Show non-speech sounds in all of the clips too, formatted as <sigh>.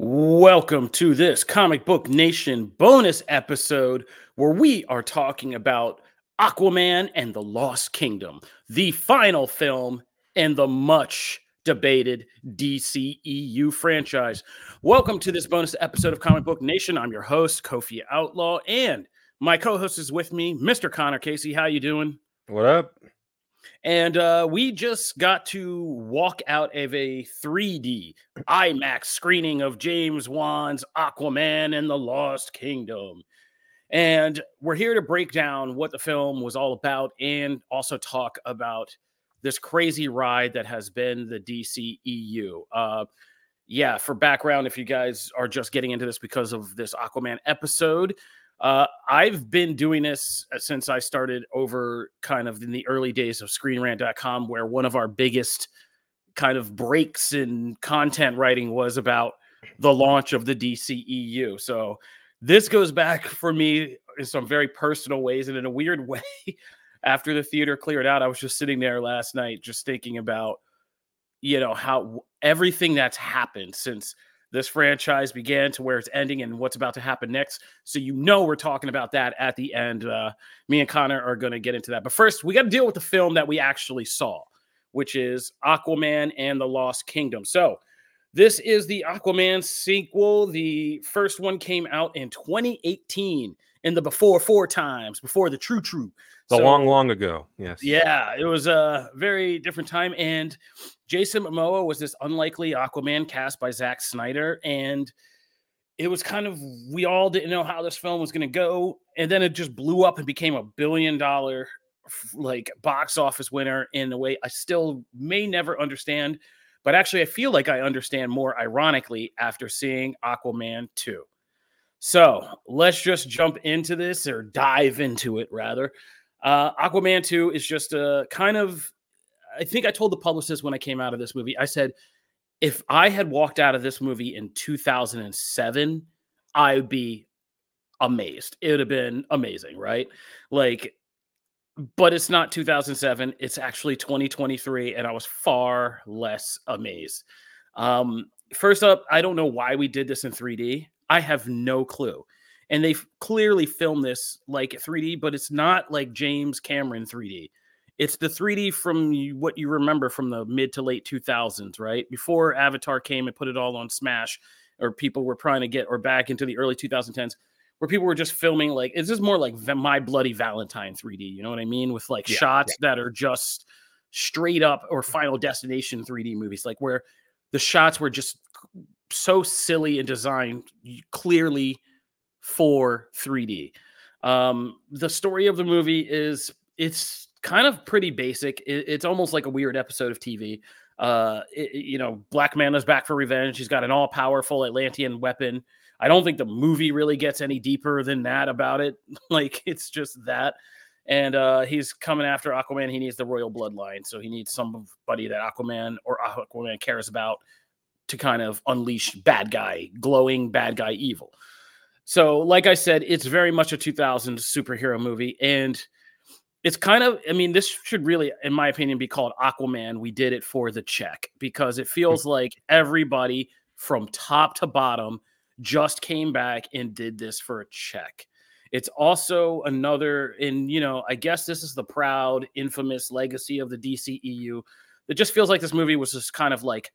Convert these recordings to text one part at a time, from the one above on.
Welcome to this Comic Book Nation bonus episode where we are talking about Aquaman and the Lost Kingdom, the final film in the much debated DCEU franchise. Welcome to this bonus episode of Comic Book Nation. I'm your host, Kofi Outlaw, and my co-host is with me, Mr. Connor Casey. How you doing? What up? And uh, we just got to walk out of a 3D IMAX screening of James Wan's Aquaman and the Lost Kingdom. And we're here to break down what the film was all about and also talk about this crazy ride that has been the DCEU. Uh, yeah, for background, if you guys are just getting into this because of this Aquaman episode, uh, I've been doing this uh, since I started over kind of in the early days of screenrant.com, where one of our biggest kind of breaks in content writing was about the launch of the DCEU. So this goes back for me in some very personal ways and in a weird <laughs> way. After the theater cleared out, I was just sitting there last night, just thinking about, you know, how everything that's happened since this franchise began to where it's ending and what's about to happen next. So you know we're talking about that at the end. Uh, me and Connor are going to get into that. But first, we got to deal with the film that we actually saw, which is Aquaman and the Lost Kingdom. So this is the Aquaman sequel. The first one came out in 2018 in the before four times, before the true true. The so, long, long ago. Yes. Yeah, it was a very different time. And Jason Momoa was this unlikely Aquaman cast by Zack Snyder. And it was kind of, we all didn't know how this film was going to go. And then it just blew up and became a billion dollar like box office winner in a way I still may never understand. But actually, I feel like I understand more ironically after seeing Aquaman 2. So let's just jump into this or dive into it rather. Uh, Aquaman 2 is just a kind of, I think I told the publicist when I came out of this movie, I said, if I had walked out of this movie in 2007, I would be amazed. It would have been amazing, right? Like, but it's not 2007. It's actually 2023, and I was far less amazed. Um, first up, I don't know why we did this in 3D. I have no clue and they clearly filmed this like 3D, but it's not like James Cameron 3D. It's the 3D from what you remember from the mid to late 2000s, right? Before Avatar came and put it all on Smash, or people were trying to get, or back into the early 2010s, where people were just filming like, it's just more like My Bloody Valentine 3D. You know what I mean? With like yeah, shots yeah. that are just straight up or Final Destination 3D movies, like where the shots were just so silly and designed clearly for 3D. Um, the story of the movie is it's kind of pretty basic. It, it's almost like a weird episode of TV. Uh, it, you know, Black Manta is back for revenge. He's got an all powerful Atlantean weapon. I don't think the movie really gets any deeper than that about it. <laughs> like it's just that. And uh, he's coming after Aquaman. He needs the royal bloodline, so he needs somebody that Aquaman or Aquaman cares about to kind of unleash bad guy, glowing bad guy evil. So, like I said, it's very much a 2000 superhero movie. And it's kind of, I mean, this should really, in my opinion, be called Aquaman. We did it for the check because it feels like everybody from top to bottom just came back and did this for a check. It's also another, and you know, I guess this is the proud, infamous legacy of the DCEU. It just feels like this movie was just kind of like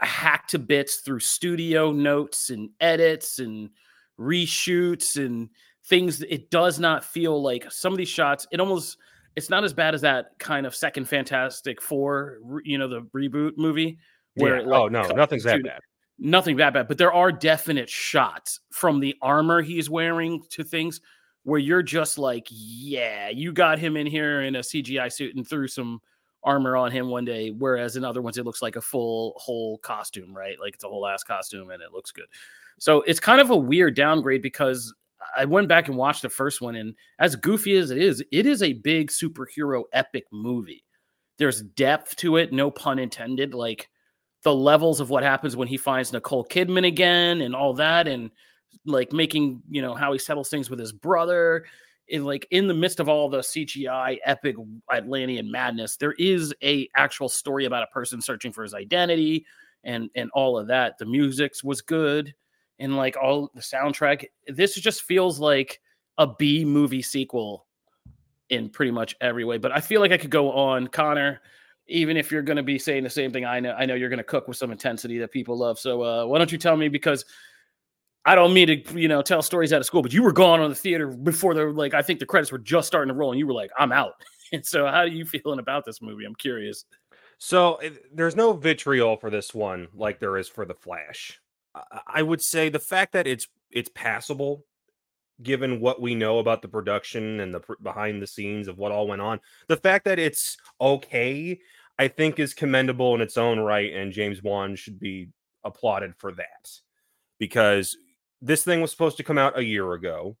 hacked to bits through studio notes and edits and reshoots and things it does not feel like some of these shots it almost it's not as bad as that kind of second fantastic four you know the reboot movie where yeah. Oh, like, oh no nothing's that bad nothing that bad but there are definite shots from the armor he's wearing to things where you're just like, yeah, you got him in here in a CGI suit and threw some armor on him one day, whereas in other ones it looks like a full whole costume, right? Like it's a whole ass costume and it looks good. So it's kind of a weird downgrade because I went back and watched the first one, and as goofy as it is, it is a big superhero epic movie. There's depth to it, no pun intended. Like the levels of what happens when he finds Nicole Kidman again and all that, and like making you know how he settles things with his brother. In like in the midst of all the CGI epic Atlantean madness, there is a actual story about a person searching for his identity and and all of that. The music was good and like all the soundtrack. This just feels like a B movie sequel in pretty much every way. But I feel like I could go on, Connor. Even if you're going to be saying the same thing, I know I know you're going to cook with some intensity that people love. So uh, why don't you tell me because I don't mean to you know tell stories out of school, but you were gone on the theater before the like I think the credits were just starting to roll, and you were like, I'm out. <laughs> And so, how are you feeling about this movie? I'm curious. So there's no vitriol for this one like there is for the Flash. I would say the fact that it's it's passable given what we know about the production and the behind the scenes of what all went on the fact that it's okay i think is commendable in its own right and james wan should be applauded for that. Because this thing was supposed to come out a year ago.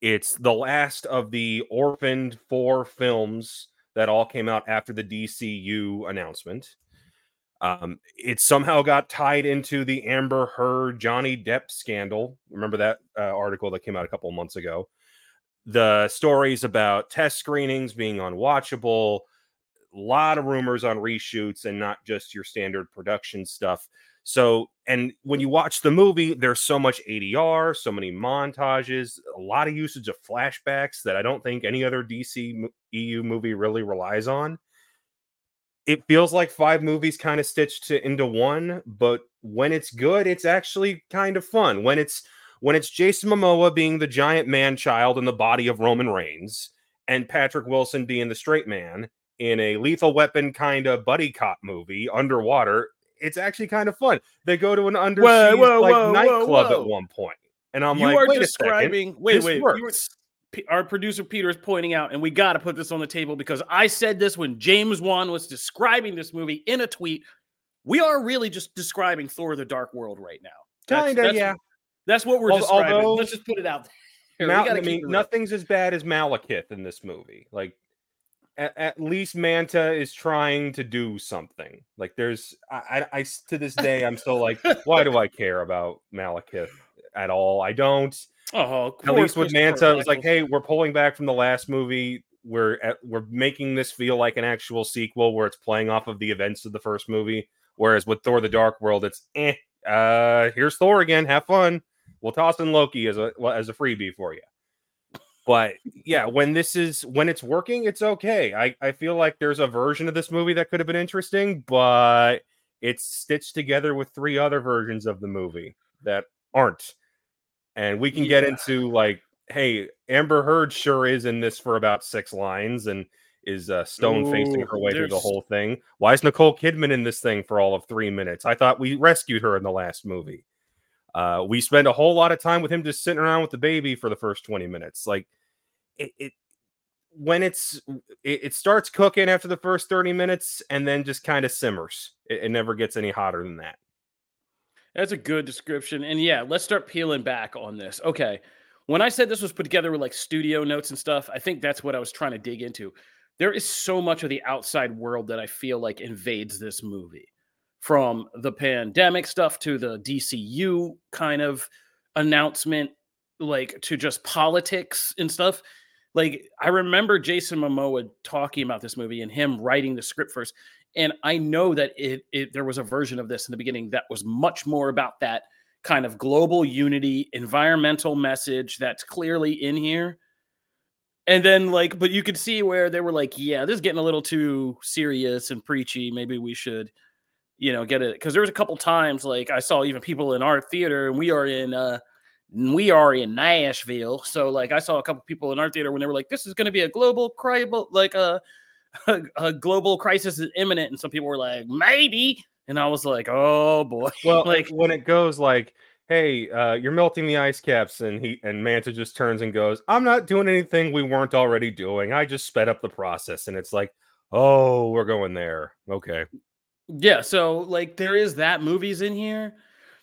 It's the last of the orphaned four films that all came out after the dcu announcement um, it somehow got tied into the Amber Heard Johnny Depp scandal. Remember that uh, article that came out a couple months ago? The stories about test screenings being unwatchable, a lot of rumors on reshoots, and not just your standard production stuff. So, and when you watch the movie, there's so much ADR, so many montages, a lot of usage of flashbacks that I don't think any other DC EU movie really relies on it feels like five movies kind of stitched to, into one, but when it's good, it's actually kind of fun. When it's when it's Jason Momoa being the giant man child in the body of Roman Reigns and Patrick Wilson being the straight man in a lethal weapon kind of buddy cop movie underwater, it's actually kind of fun. They go to an undersea whoa, whoa, like whoa, nightclub at one point. And I'm you like, are wait describing, wait, wait, our producer Peter is pointing out, and we got to put this on the table because I said this when James Wan was describing this movie in a tweet. We are really just describing Thor: The Dark World right now. Kinda, yeah. That's what we're describing. Although, Let's just put it out there. <laughs> Mal- I mean, nothing's as bad as Malekith in this movie. Like, at, at, least Manta is trying to do something. Like, there's, I, I, I to this day, I'm still like, <laughs> why do I care about Malekith at all? I don't. Oh, at least with Manta, it was like, hey, we're pulling back from the last movie. We're at, we're making this feel like an actual sequel where it's playing off of the events of the first movie. Whereas with Thor: The Dark World, it's eh. Uh, here's Thor again. Have fun. We'll toss in Loki as a as a freebie for you. But yeah, when this is when it's working, it's okay. I I feel like there's a version of this movie that could have been interesting, but it's stitched together with three other versions of the movie that aren't and we can yeah. get into like, hey, Amber Heard sure is in this for about six lines and is uh, stone facing her way through the whole thing. Why is Nicole Kidman in this thing for all of three minutes? I thought we rescued her in the last movie. Uh, we spend a whole lot of time with him just sitting around with the baby for the first 20 minutes. Like it, it when it's it, it, starts cooking after the first 30 minutes and then just kind of simmers. It, it never gets any hotter than that. That's a good description. And yeah, let's start peeling back on this. Okay. When I said this was put together with like studio notes and stuff, I think that's what I was trying to dig into. There is so much of the outside world that I feel like invades this movie from the pandemic stuff to the DCU kind of announcement, like to just politics and stuff. Like I remember Jason Momoa talking about this movie and him writing the script first. And I know that it, it there was a version of this in the beginning that was much more about that kind of global unity, environmental message that's clearly in here. And then like, but you could see where they were like, yeah, this is getting a little too serious and preachy. Maybe we should, you know, get it. Because there was a couple times like I saw even people in our theater, and we are in uh we are in Nashville. So like I saw a couple people in our theater when they were like, this is gonna be a global cribble like a <laughs> a, a global crisis is imminent, and some people were like, maybe, and I was like, oh boy. <laughs> Well, like when it goes like, hey, uh, you're melting the ice caps, and he and Manta just turns and goes, I'm not doing anything we weren't already doing. I just sped up the process, and it's like, oh, we're going there. Okay. Yeah, so like there is that movies in here.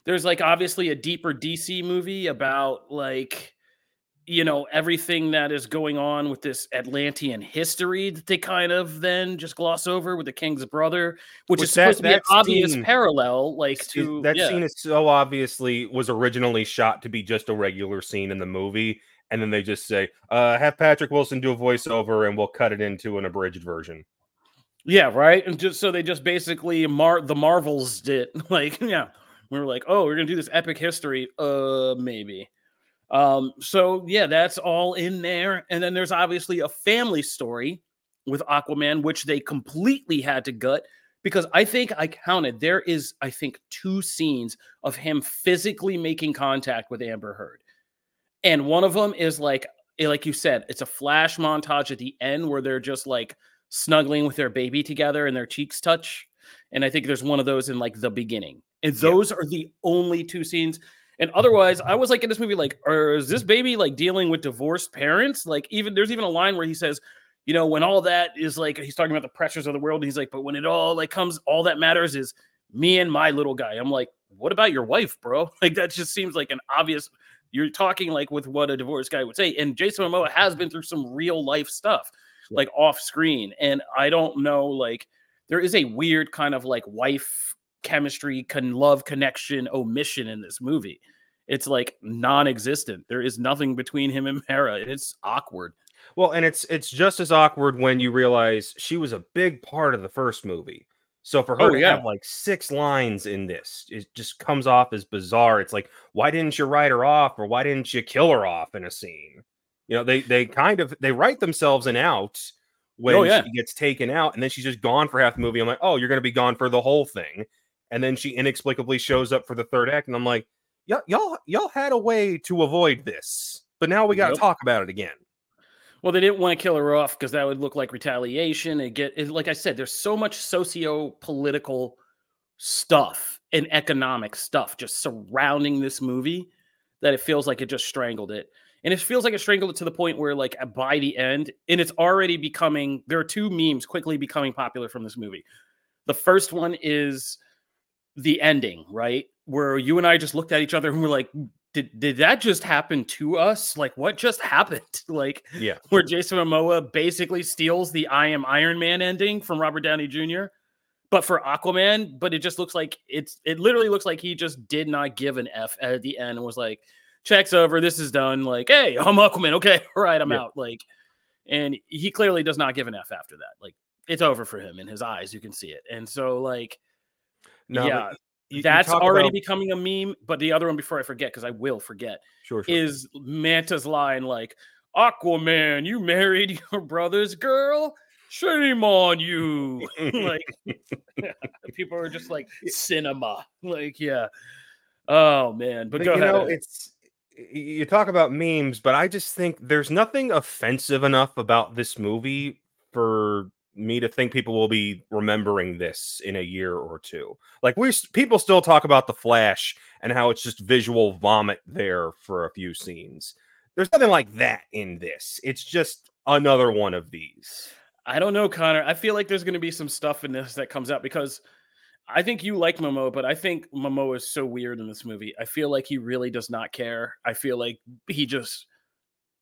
There's like obviously a deeper DC movie about like you know everything that is going on with this Atlantean history that they kind of then just gloss over with the king's brother, which, which is supposed that, to be an obvious scene, parallel. Like to that yeah. scene is so obviously was originally shot to be just a regular scene in the movie, and then they just say, uh, "Have Patrick Wilson do a voiceover, and we'll cut it into an abridged version." Yeah, right. And just so they just basically mar the Marvels did <laughs> like yeah. We were like, oh, we're gonna do this epic history. Uh, maybe. Um, so yeah, that's all in there. And then there's obviously a family story with Aquaman, which they completely had to gut because I think I counted there is, I think, two scenes of him physically making contact with Amber Heard. And one of them is like, eh, like you said, it's a flash montage at the end where they're just like snuggling with their baby together and their cheeks touch. And I think there's one of those in like the beginning. And those are the only two scenes. And mm-hmm. otherwise, I was like in this movie, like, or is this baby like dealing with divorced parents? Like, even there's even a line where he says, you know, when all that is like, he's talking about the pressures of the world. And he's like, but when it all like comes, all that matters is me and my little guy. I'm like, what about your wife, bro? <laughs> Like, that just seems like an obvious. You're talking like with what a divorced guy would say. And Jason Momoa has been through some real life stuff, like off screen. And I don't know, like, there is a weird kind of like wife chemistry, con love connection omission in this movie. It's like non-existent. There is nothing between him and Mera. It's awkward. Well, and it's it's just as awkward when you realize she was a big part of the first movie. So for her oh, to yeah. have like six lines in this, it just comes off as bizarre. It's like, why didn't you write her off, or why didn't you kill her off in a scene? You know, they they kind of they write themselves an out oh, when oh, yeah. she gets taken out, and then she's just gone for half the movie. I'm like, oh, you're going to be gone for the whole thing and then she inexplicably shows up for the third act, and I'm like, y'all, y'all, y'all had a way to avoid this, but now we got to yep. talk about it again. Well, they didn't want to kill her off because that would look like retaliation. And get, it, like I said, there's so much socio-political stuff and economic stuff just surrounding this movie that it feels like it just strangled it. And it feels like it strangled it to the point where, like, by the end, and it's already becoming. There are two memes quickly becoming popular from this movie. The first one is the ending, right? Where you and I just looked at each other and we're like, did, did that just happen to us? Like, what just <laughs> happened? <laughs> Like, yeah, where Jason Momoa basically steals the I am Iron Man ending from Robert Downey Jr., but for Aquaman, but it just looks like it's it literally looks like he just did not give an F at the end and was like, check's over, this is done. Like, hey, <laughs> I'm Aquaman. Okay, all right, I'm yeah. out. Like, and he clearly does not give an F after that. Like, it's over for him in his eyes. You can see it. And so, like, no, yeah, you, that's you already about... becoming a meme. But the other one, before I forget, because I will forget, sure, sure, is Manta's line like, "Aquaman, you married <laughs> your brother's girl." Shame on you! <laughs> <laughs> like people are just like cinema, like yeah. Oh man, but, but you ahead. know it's you talk about memes, but I just think there's nothing offensive enough about this movie for me to think people will be remembering this in a year or two. Like we people still talk about the Flash and how it's just visual vomit there for a few scenes. There's nothing like that in this. It's just another one of these. I don't know, Connor. I feel like there's going to be some stuff in this that comes out because I think you like Momoa, but I think Momoa is so weird in this movie. I feel like he really does not care. I feel like he just,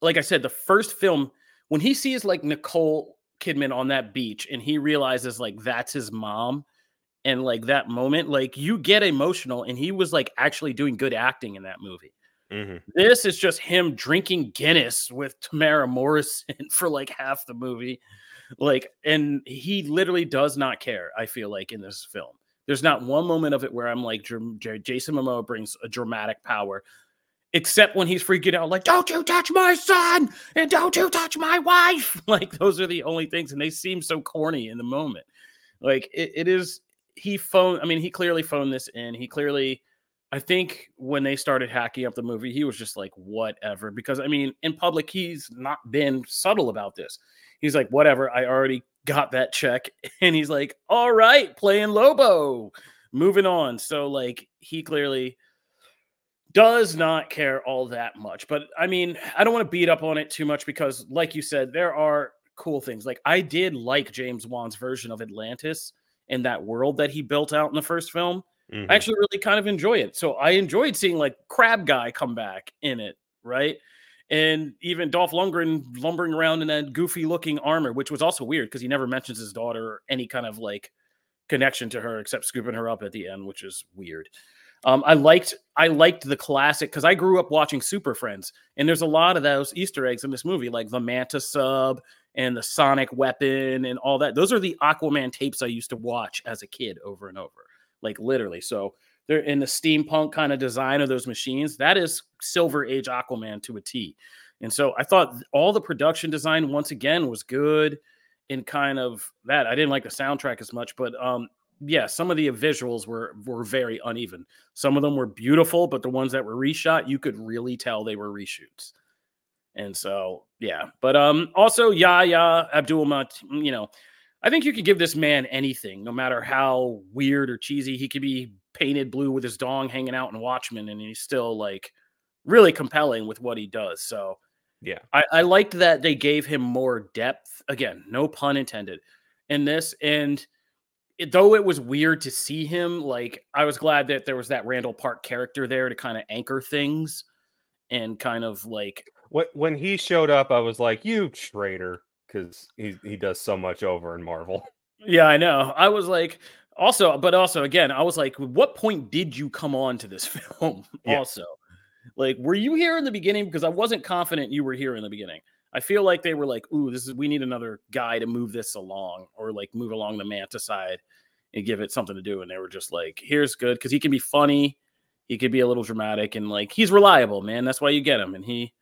like I said, the first film when he sees like Nicole Kidman on that beach and he realizes like that's his mom and like that moment like you get emotional and he was like actually doing good acting in that movie. Mm-hmm. This is just him drinking Guinness with Temuera Morrison <laughs> for like half the movie. Like, and he literally does not care, I feel like, in this film. There's not one moment of it where I'm like, Jason Momoa brings a dramatic power except when he's freaking out, like, don't you touch my son and don't you touch my wife. <laughs> Like, those are the only things. And they seem so corny in the moment. Like, it, it is, he phoned, I mean, he clearly phoned this in. He clearly, I think when they started hacking up the movie, he was just like, whatever. Because, I mean, in public, he's not been subtle about this. He's like, whatever, I already got that check. <laughs> And he's like, all right, playing Lobo, moving on. So, like, he clearly, does not care all that much. But I mean, I don't want to beat up on it too much because, like you said, there are cool things. Like I did like James Wan's version of Atlantis and that world that he built out in the first film. Mhm. I actually really kind of enjoy it. So I enjoyed seeing like Crab Guy come back in it, right? And even Dolph Lundgren lumbering around in that goofy looking armor, which was also weird because he never mentions his daughter or any kind of like connection to her except scooping her up at the end, which is weird. Um, I liked I liked the classic because I grew up watching Super Friends, and there's a lot of those Easter eggs in this movie, like the Manta sub and the Sonic weapon and all that. Those are the Aquaman tapes I used to watch as a kid over and over, like literally. So they're in the steampunk kind of design of those machines. That is Silver Age Aquaman to a T. And so I thought all the production design once again was good and kind of that. I didn't like the soundtrack as much, but um yeah, some of the visuals were were very uneven. Some of them were beautiful, but the ones that were reshot, you could really tell they were reshoots. And so, yeah. But um also Yahya Abdul-Mateen, you know, I think you could give this man anything, no matter how weird or cheesy. He could be painted blue with his dong hanging out in Watchmen, and he's still like really compelling with what he does. So Yeah. I, I liked that they gave him more depth. Again, no pun intended in this. And it, though it was weird to see him, like I was glad that there was that Randall Park character there to kind of anchor things and kind of like When when he showed up, I was like, "You traitor," because he he does so much over in Marvel. <laughs> Yeah, I know. I was like, also, but also again, I was like, what point did you come on to this <laughs> film? Yeah. Also, like, were you here in the beginning? Because I wasn't confident you were here in the beginning. I feel like they were like, ooh, this is we need another guy to move this along, or like move along the Manta side and give it something to do. And they were just like, here's good because he can be funny, he could be a little dramatic, and like he's reliable, man. That's why you get him. And he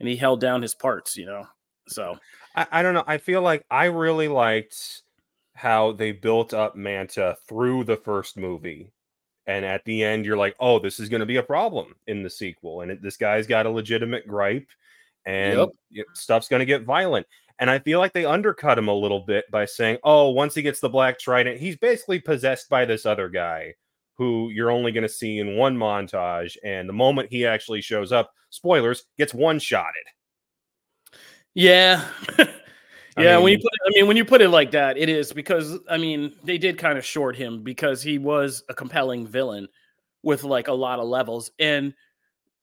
and he held down his parts, you know. So I, I don't know. I feel like I really liked how they built up Manta through the first movie. And at the end, you're like, oh, this is going to be a problem in the sequel. And it, this guy's got a legitimate gripe and Yep. stuff's going to get violent. And I feel like they undercut him a little bit by saying, oh, once he gets the Black Trident, he's basically possessed by this other guy who you're only going to see in one montage. And the moment he actually shows up, spoilers, gets one shotted. Yeah. <laughs> I yeah, when you put it, I mean when you put it like that, it is because I mean they did kind of short him because he was a compelling villain with like a lot of levels. And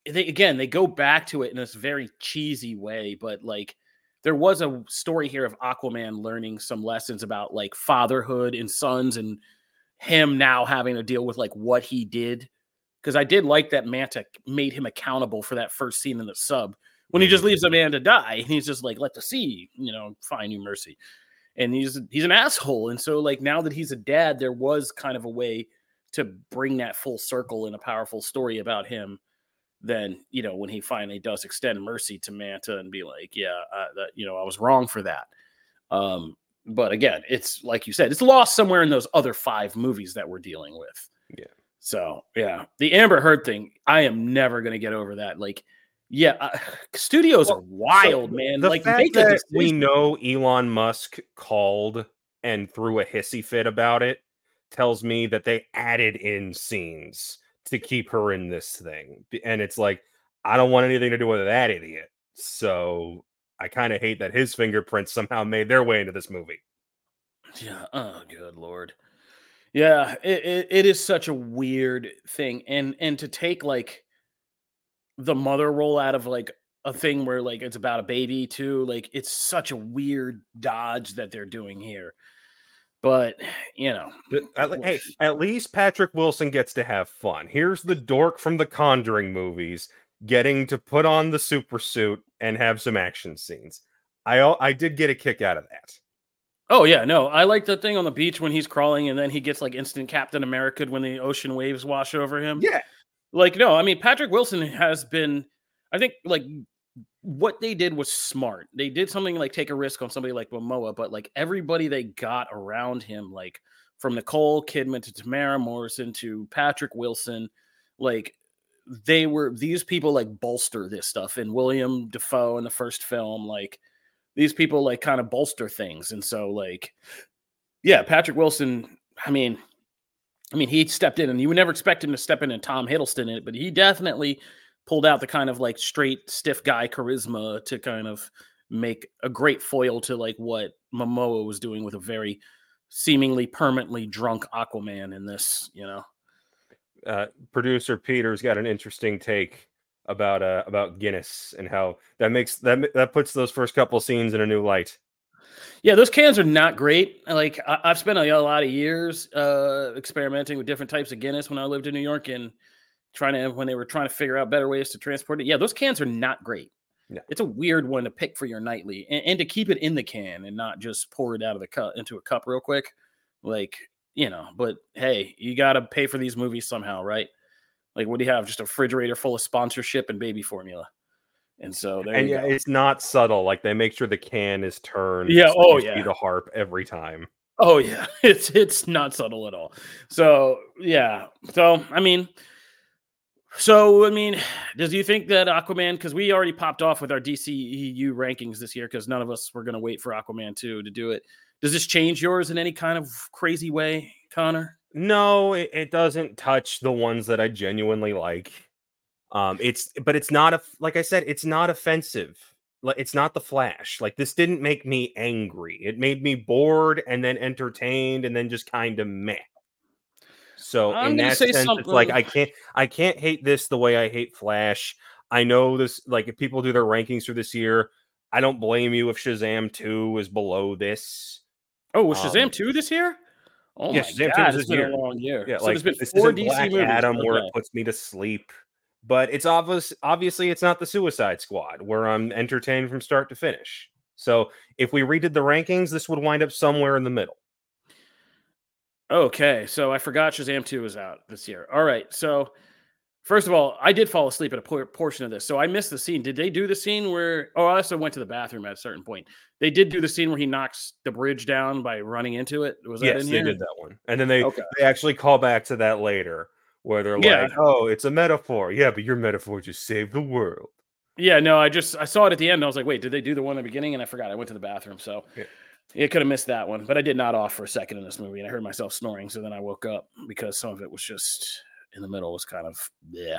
they again they go back to it in this very cheesy way, but like there was a story here of Aquaman learning some lessons about like fatherhood and sons and him now having to deal with like what he did. Because I did like that Manta made him accountable for that first scene in the sub when he just mm-hmm. leaves a man to die and he's just like let the sea you know find you mercy and he's he's an asshole and so like now that he's a dad there was kind of a way to bring that full circle in a powerful story about him then you know when he finally does extend mercy to manta and be like yeah uh, that you know i was wrong for that um but again it's like you said it's lost somewhere in those other five movies that we're dealing with Yeah. so yeah the amber heard thing i am never going to get over that like yeah, uh, <sighs> studios are wild, man. The like fact that we know Elon Musk called and threw a hissy fit about it tells me that they added in scenes to keep her in this thing. And it's like, I don't want anything to do with that idiot. So I kind of hate that his fingerprints somehow made their way into this movie. Yeah. Oh, good lord. Yeah, it, it, it is such a weird thing, and and to take like the mother role out of like a thing where like it's about a baby too, like it's such a weird dodge that they're doing here. But you know, But at hey, at least Patrick Wilson gets to have fun. Here's the dork from the Conjuring movies getting to put on the super suit and have some action scenes. I I did get a kick out of that. Oh yeah, no, I like the thing on the beach when he's crawling and then he gets like instant Captain America when the ocean waves wash over him. Yeah, Like no, I mean Patrick Wilson has been I think like what they did was smart. They did something like take a risk on somebody like Momoa, but like everybody they got around him like from Nicole Kidman to Temuera Morrison to Patrick Wilson, like they were these people like bolster this stuff and Willem Dafoe in the first film like these people like kind of bolster things and so like yeah Patrick Wilson I mean I mean he stepped in and you would never expect him to step in and Tom Hiddleston in it but he definitely pulled out the kind of like straight stiff guy charisma to kind of make a great foil to like what Momoa was doing with a very seemingly permanently drunk Aquaman in this, you know. Uh, producer Peter's got an interesting take about uh about Guinness and how that makes that that puts those first couple scenes in a new light. Yeah, those cans are not great. Like I, have spent a, a, lot of years uh, experimenting with different types of Guinness when I lived in New York and trying to uh, when they were trying to figure out better ways to transport it. Yeah, those cans are not great. Yeah. It's a weird one to pick for your nightly and, and to keep it in the can and not just pour it out of the cup into a cup real quick. Like, you know, but hey, you got to pay for these movies somehow, right? Like, what do you have? Just a refrigerator full of sponsorship and baby formula. And so and yeah, go. it's not subtle. Like they make sure the can is turned. Yeah. So oh yeah. The harp every time. Oh yeah. <laughs> It's it's not subtle at all. So yeah. So I mean, so I mean, does you think that Aquaman? Because we already popped off with our DCEU rankings this year, because none of us were going to wait for Aquaman two to do it. Does this change yours in any kind of crazy way, Connor? No, it, it doesn't touch the ones that I genuinely like. Um, it's but it's not a like I said, it's not offensive. Like it's not the Flash. Like this didn't make me angry. It made me bored and then entertained and then just kind of meh. So I'm in that sense, something. it's like I can't I can't hate this the way I hate Flash. I know this like if people do their rankings for this year, I don't blame you if Shazam 2 is below this. Oh, was Shazam um, 2 this year? Oh yeah, my Shazam god, it's been year. a long year. Yeah, so like, there's been four DC Black movies. Adam okay. where it puts me to sleep but it's obvious obviously it's not the suicide squad where i'm entertained from start to finish so if we redid the rankings this would wind up somewhere in the middle okay so i forgot shazam 2 was out this year all right so first of all i did fall asleep at a portion of this so i missed the scene did they do the scene where oh i also went to the bathroom at a certain point they did do the scene where he knocks the bridge down by running into it was that yes, in here? they did that one and then they okay. they actually call back to that later where they're yeah. like, "Oh, it's a metaphor." Yeah, but your metaphor just saved the world. Yeah, no, I just I saw it at the end. and I was like, "Wait, did they do the one in the beginning?" And I forgot. I went to the bathroom, so yeah. It could have missed that one. But I did not off for a second in this movie, and I heard myself snoring. So then I woke up because some of it was just in the middle was kind of yeah.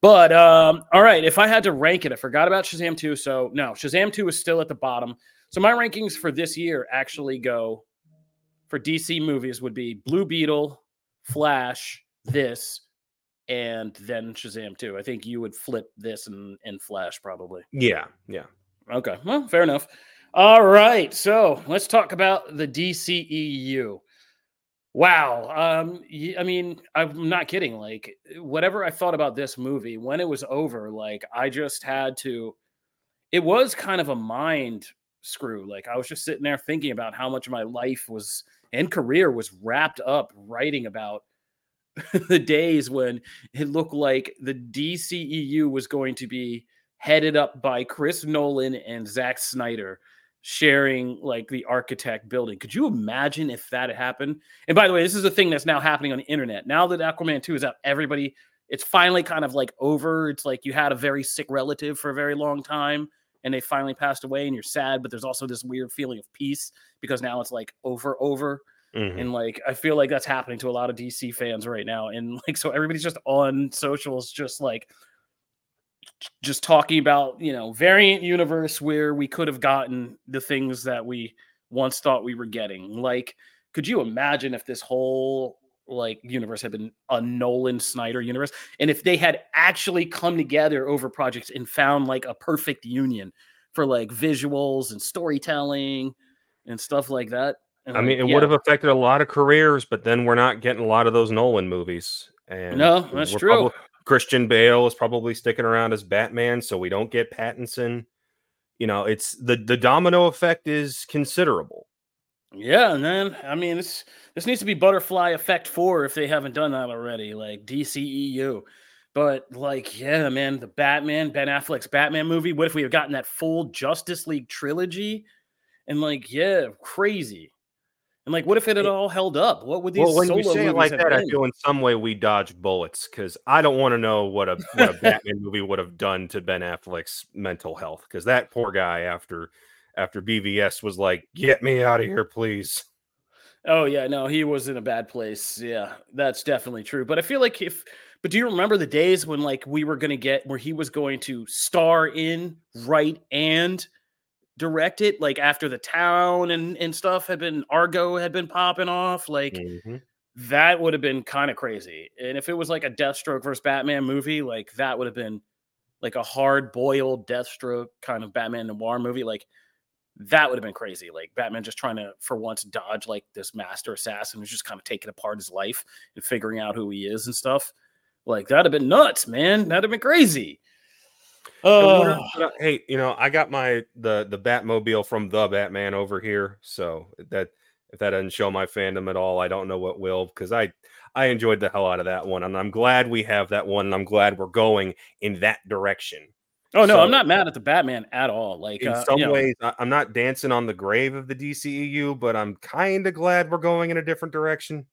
But um, all right, if I had to rank it, I forgot about Shazam two. So no, Shazam two is still at the bottom. So my rankings for this year actually go for DC movies would be Blue Beetle, Flash, this, and then Shazam 2. I think you would flip this and, and Flash probably. Yeah, yeah. Okay, well, fair enough. All right, so let's talk about the DCEU. Wow. Um, I mean, I'm not kidding. Like, whatever I thought about this movie when it was over, like, I just had to. It was kind of a mind screw. Like, I was just sitting there thinking about how much of my life was and career was wrapped up writing about <laughs> the days when it looked like the DCEU was going to be headed up by Chris Nolan and Zack Snyder sharing like the architect building. Could you imagine if that had happened? And by the way, this is a thing that's now happening on the internet. Now that Aquaman 2 is out, everybody it's finally kind of like over. It's like you had a very sick relative for a very long time and they finally passed away and you're sad, but there's also this weird feeling of peace because now it's like over over. Mm-hmm. And like I feel like that's happening to a lot of DC fans right now. And like so everybody's just on socials just like just talking about, you know, variant universe where we could have gotten the things that we once thought we were getting. Like could you imagine if this whole like universe had been a Nolan Snyder universe and if they had actually come together over projects and found like a perfect union for like visuals and storytelling and stuff like that I mean, it yeah. would have affected a lot of careers, but then we're not getting a lot of those Nolan movies. And no, that's true. Christian Bale is probably sticking around as Batman, so we don't get Pattinson. You know, it's the the domino effect is considerable. Yeah, and then I mean, this this needs to be Butterfly Effect four if they haven't done that already, like DCEU. But like, yeah, man, the Batman, Ben Affleck's Batman movie. What if we have gotten that full Justice League trilogy? And like, yeah, crazy. And like, what if it had all held up? What would these well, when you say it like that, been? I feel in some way we dodged bullets because I don't want to know what a what a <laughs> Batman movie would have done to Ben Affleck's mental health because that poor guy after after BVS was like, "Get me out of here, please." Oh yeah, no, he was in a bad place. Yeah, that's definitely true. But I feel like if But do you remember the days when like we were going to get where he was going to star in, write, and direct it? Like after the town and and stuff had been Argo had been popping off, like. Mm-hmm. That would have been kind of crazy. And if it was like a Deathstroke versus Batman movie, like that would have been like a hard boiled Deathstroke kind of Batman noir movie. Like that would have been crazy. Like Batman just trying to, for once, dodge like this master assassin who's just kind of taking apart his life and figuring out who he is and stuff. Like that'd have been nuts, man. That'd have been crazy. Oh, uh, hey, you know, I got my the the Batmobile from the Batman over here, so that if that doesn't show my fandom at all, I don't know what will because I I enjoyed the hell out of that one, and I'm glad we have that one, and I'm glad we're going in that direction. Oh no, so, I'm not mad at the Batman at all. Like in uh, some ways, know. I'm not dancing on the grave of the DCEU, but I'm kind of glad we're going in a different direction.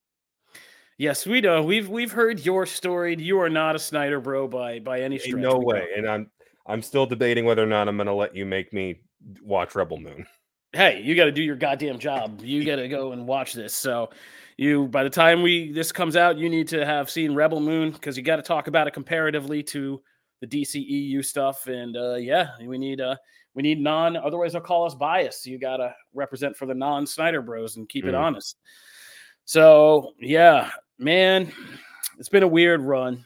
Yes, we know. We've we've heard your story. You are not a Snyder bro by by any stretch. No way. And I'm I'm still debating whether or not I'm going to let you make me watch Rebel Moon. Hey, you got to do your goddamn job. You got to go and watch this. So, you by the time we this comes out, you need to have seen Rebel Moon because you got to talk about it comparatively to the DCEU stuff. And uh, yeah, we need uh, we need non. Otherwise, they'll call us biased. You got to represent for the non Snyder Bros and keep mm. it honest. So yeah, man, it's been a weird run.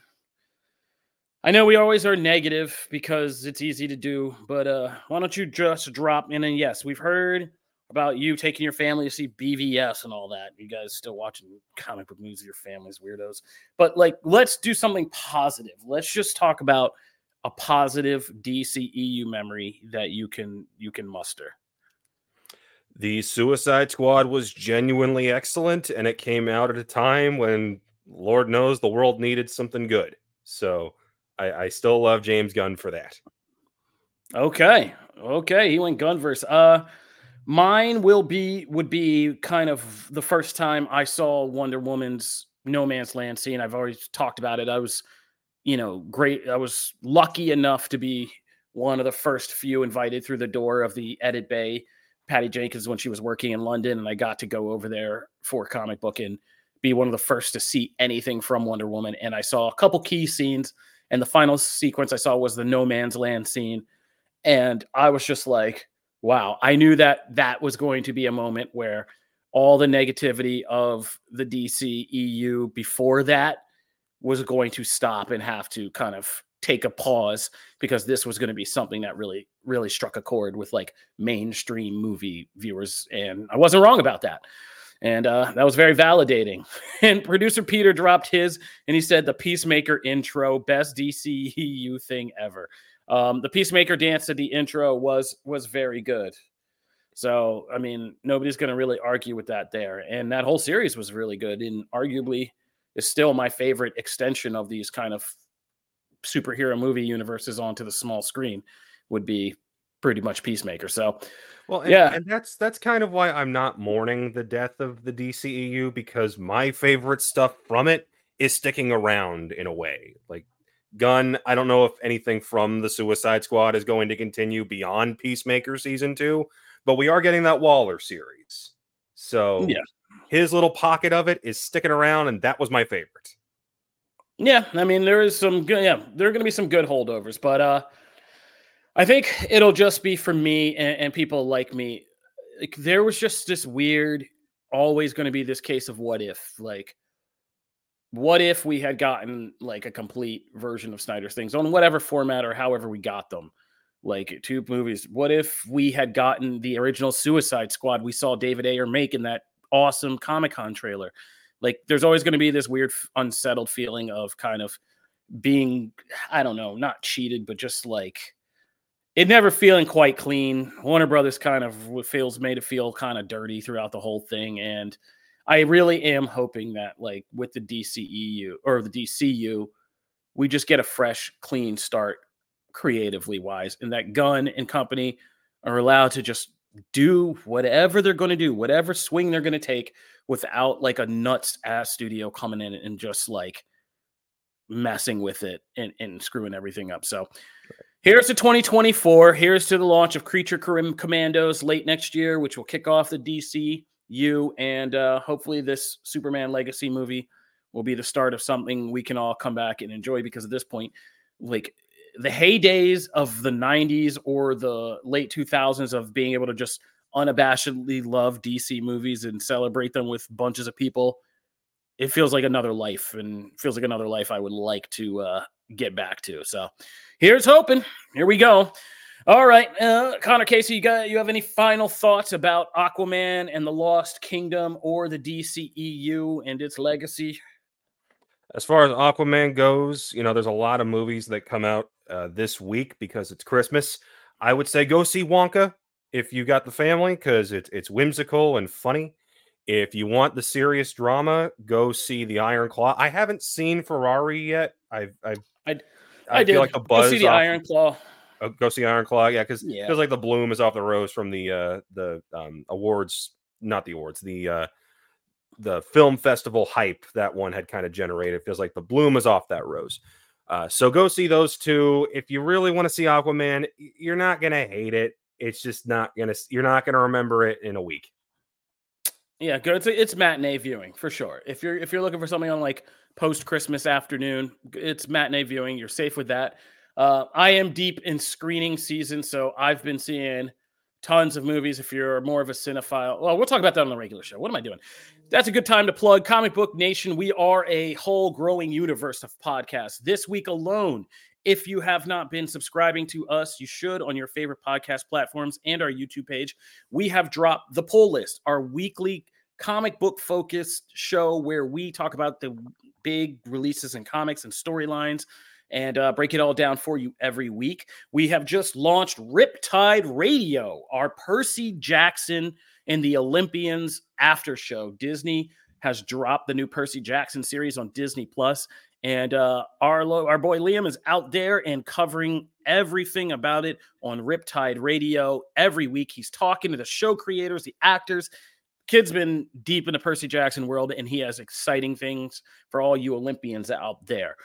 I know we always are negative because it's easy to do, but uh, why don't you just drop in? And yes, we've heard about you taking your family to see BVS and all that. You guys still watching comic book movies with your families, weirdos. But like, let's do something positive. Let's just talk about a positive DCEU memory that you can you can muster. The Suicide Squad was genuinely excellent, and it came out at a time when Lord knows the world needed something good. So I, I still love James Gunn for that. Okay. Okay. He went Gunverse. Uh mine will be would be kind of the first time I saw Wonder Woman's No Man's Land scene. I've already talked about it. I was, you know, great. I was lucky enough to be one of the first few invited through the door of the edit bay Patty Jenkins when she was working in London, and I got to go over there for comic book and be one of the first to see anything from Wonder Woman. And I saw a couple key scenes, and the final sequence I saw was the No Man's Land scene, and I was just like, wow! I knew that that was going to be a moment where all the negativity of the DC EU before that was going to stop and have to kind of take a pause because this was going to be something that really really struck a chord with like mainstream movie viewers and i wasn't wrong about that and uh, that was very validating. <laughs> And producer peter dropped his and he said the peacemaker intro best dceu thing ever. Um, the peacemaker dance at the intro was was very good. So i mean nobody's going to really argue with that there. And that whole series was really good and arguably is still my favorite extension of these kind of superhero movie universes onto the small screen would be pretty much Peacemaker. So, well, and, yeah, and that's that's kind of why I'm not mourning the death of the DCEU because my favorite stuff from it is sticking around in a way. Like Gunn, I don't know if anything from the Suicide Squad is going to continue beyond Peacemaker season two, but we are getting that Waller series. So yeah. his little pocket of it is sticking around, and that was my favorite. Yeah, I mean there is some good. Yeah, there are going to be some good holdovers, but uh, I think it'll just be for me and, and people like me. Like there was just this weird, always going to be this case of what if, like, what if we had gotten like a complete version of Snyder's things on whatever format or however we got them, like two movies. What if we had gotten the original Suicide Squad we saw David Ayer make in that awesome Comic Con trailer? Like there's always going to be this weird unsettled feeling of kind of being I don't know, not cheated, but just like it never feeling quite clean. Warner Brothers kind of feels made it feel kind of dirty throughout the whole thing, and I really am hoping that like with the DCEU or the DCU, we just get a fresh, clean start creatively wise, and that Gunn and company are allowed to just do whatever they're going to do, whatever swing they're going to take without like a nuts ass studio coming in and just like messing with it and, and screwing everything up. So here's to 2024. Here's to the launch of Creature Commandos late next year, which will kick off the DCU. And uh, hopefully, this Superman Legacy movie will be the start of something we can all come back and enjoy because at this point, like the heydays of the 90s or the late 2000s of being able to just unabashedly love DC movies and celebrate them with bunches of people, it feels like another life and feels like another life I would like to uh, get back to. So here's hoping. Here we go. All right, uh, Connor Casey, you got you have any final thoughts about Aquaman and the Lost Kingdom or the DCEU and its legacy? As far as Aquaman goes, you know, there's a lot of movies that come out uh, this week because it's Christmas. I would say go see Wonka if you got the family because it's it's whimsical and funny. If you want the serious drama, go see the Iron Claw. I haven't seen Ferrari yet. I've, I've I, I, I feel did. like the buzz. Go see the off, Iron Claw. Uh, go see Iron Claw, yeah, because yeah. feels like the bloom is off the rose from the uh the um awards, not the awards, the uh the film festival hype that one had kind of generated. It feels like the bloom is off that rose. Uh, so go see those two. If you really want to see Aquaman, you're not gonna hate it. It's just not gonna. You're not gonna remember it in a week. Yeah, good. It's, it's matinee viewing for sure. If you're if you're looking for something on like post Christmas afternoon, it's matinee viewing. You're safe with that. Uh, I am deep in screening season, so I've been seeing tons of movies. If you're more of a cinephile, well, we'll talk about that on the regular show. What am I doing? That's a good time to plug Comic Book Nation. We are a whole growing universe of podcasts. This week alone, if you have not been subscribing to us, you should on your favorite podcast platforms and our YouTube page. We have dropped the Pull List, our weekly comic book focused show where we talk about the big releases and comics and storylines and uh, break it all down for you every week. We have just launched Riptide Radio, our Percy Jackson and the Olympians after show. Disney has dropped the new Percy Jackson series on Disney Plus, and uh, our our boy Liam is out there and covering everything about it on Riptide Radio every week. He's talking to the show creators, the actors. Kid's been deep in the Percy Jackson world, and he has exciting things for all you Olympians out there.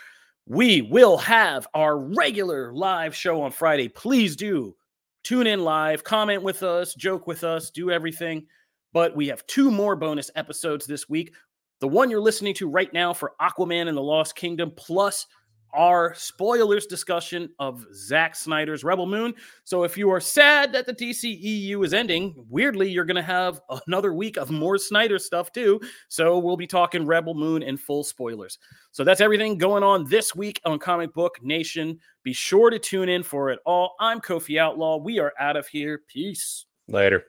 We will have our regular live show on Friday. Please do tune in live, comment with us, joke with us, do everything. But we have two more bonus episodes this week. The one you're listening to right now for Aquaman and the Lost Kingdom, plus our spoilers discussion of Zack Snyder's Rebel Moon. So if you are sad that the DCEU is ending, weirdly, you're going to have another week of more Snyder stuff too. So we'll be talking Rebel Moon in full spoilers. So that's everything going on this week on Comic Book Nation. Be sure to tune in for it all. I'm Kofi Outlaw. We are out of here. Peace. Later.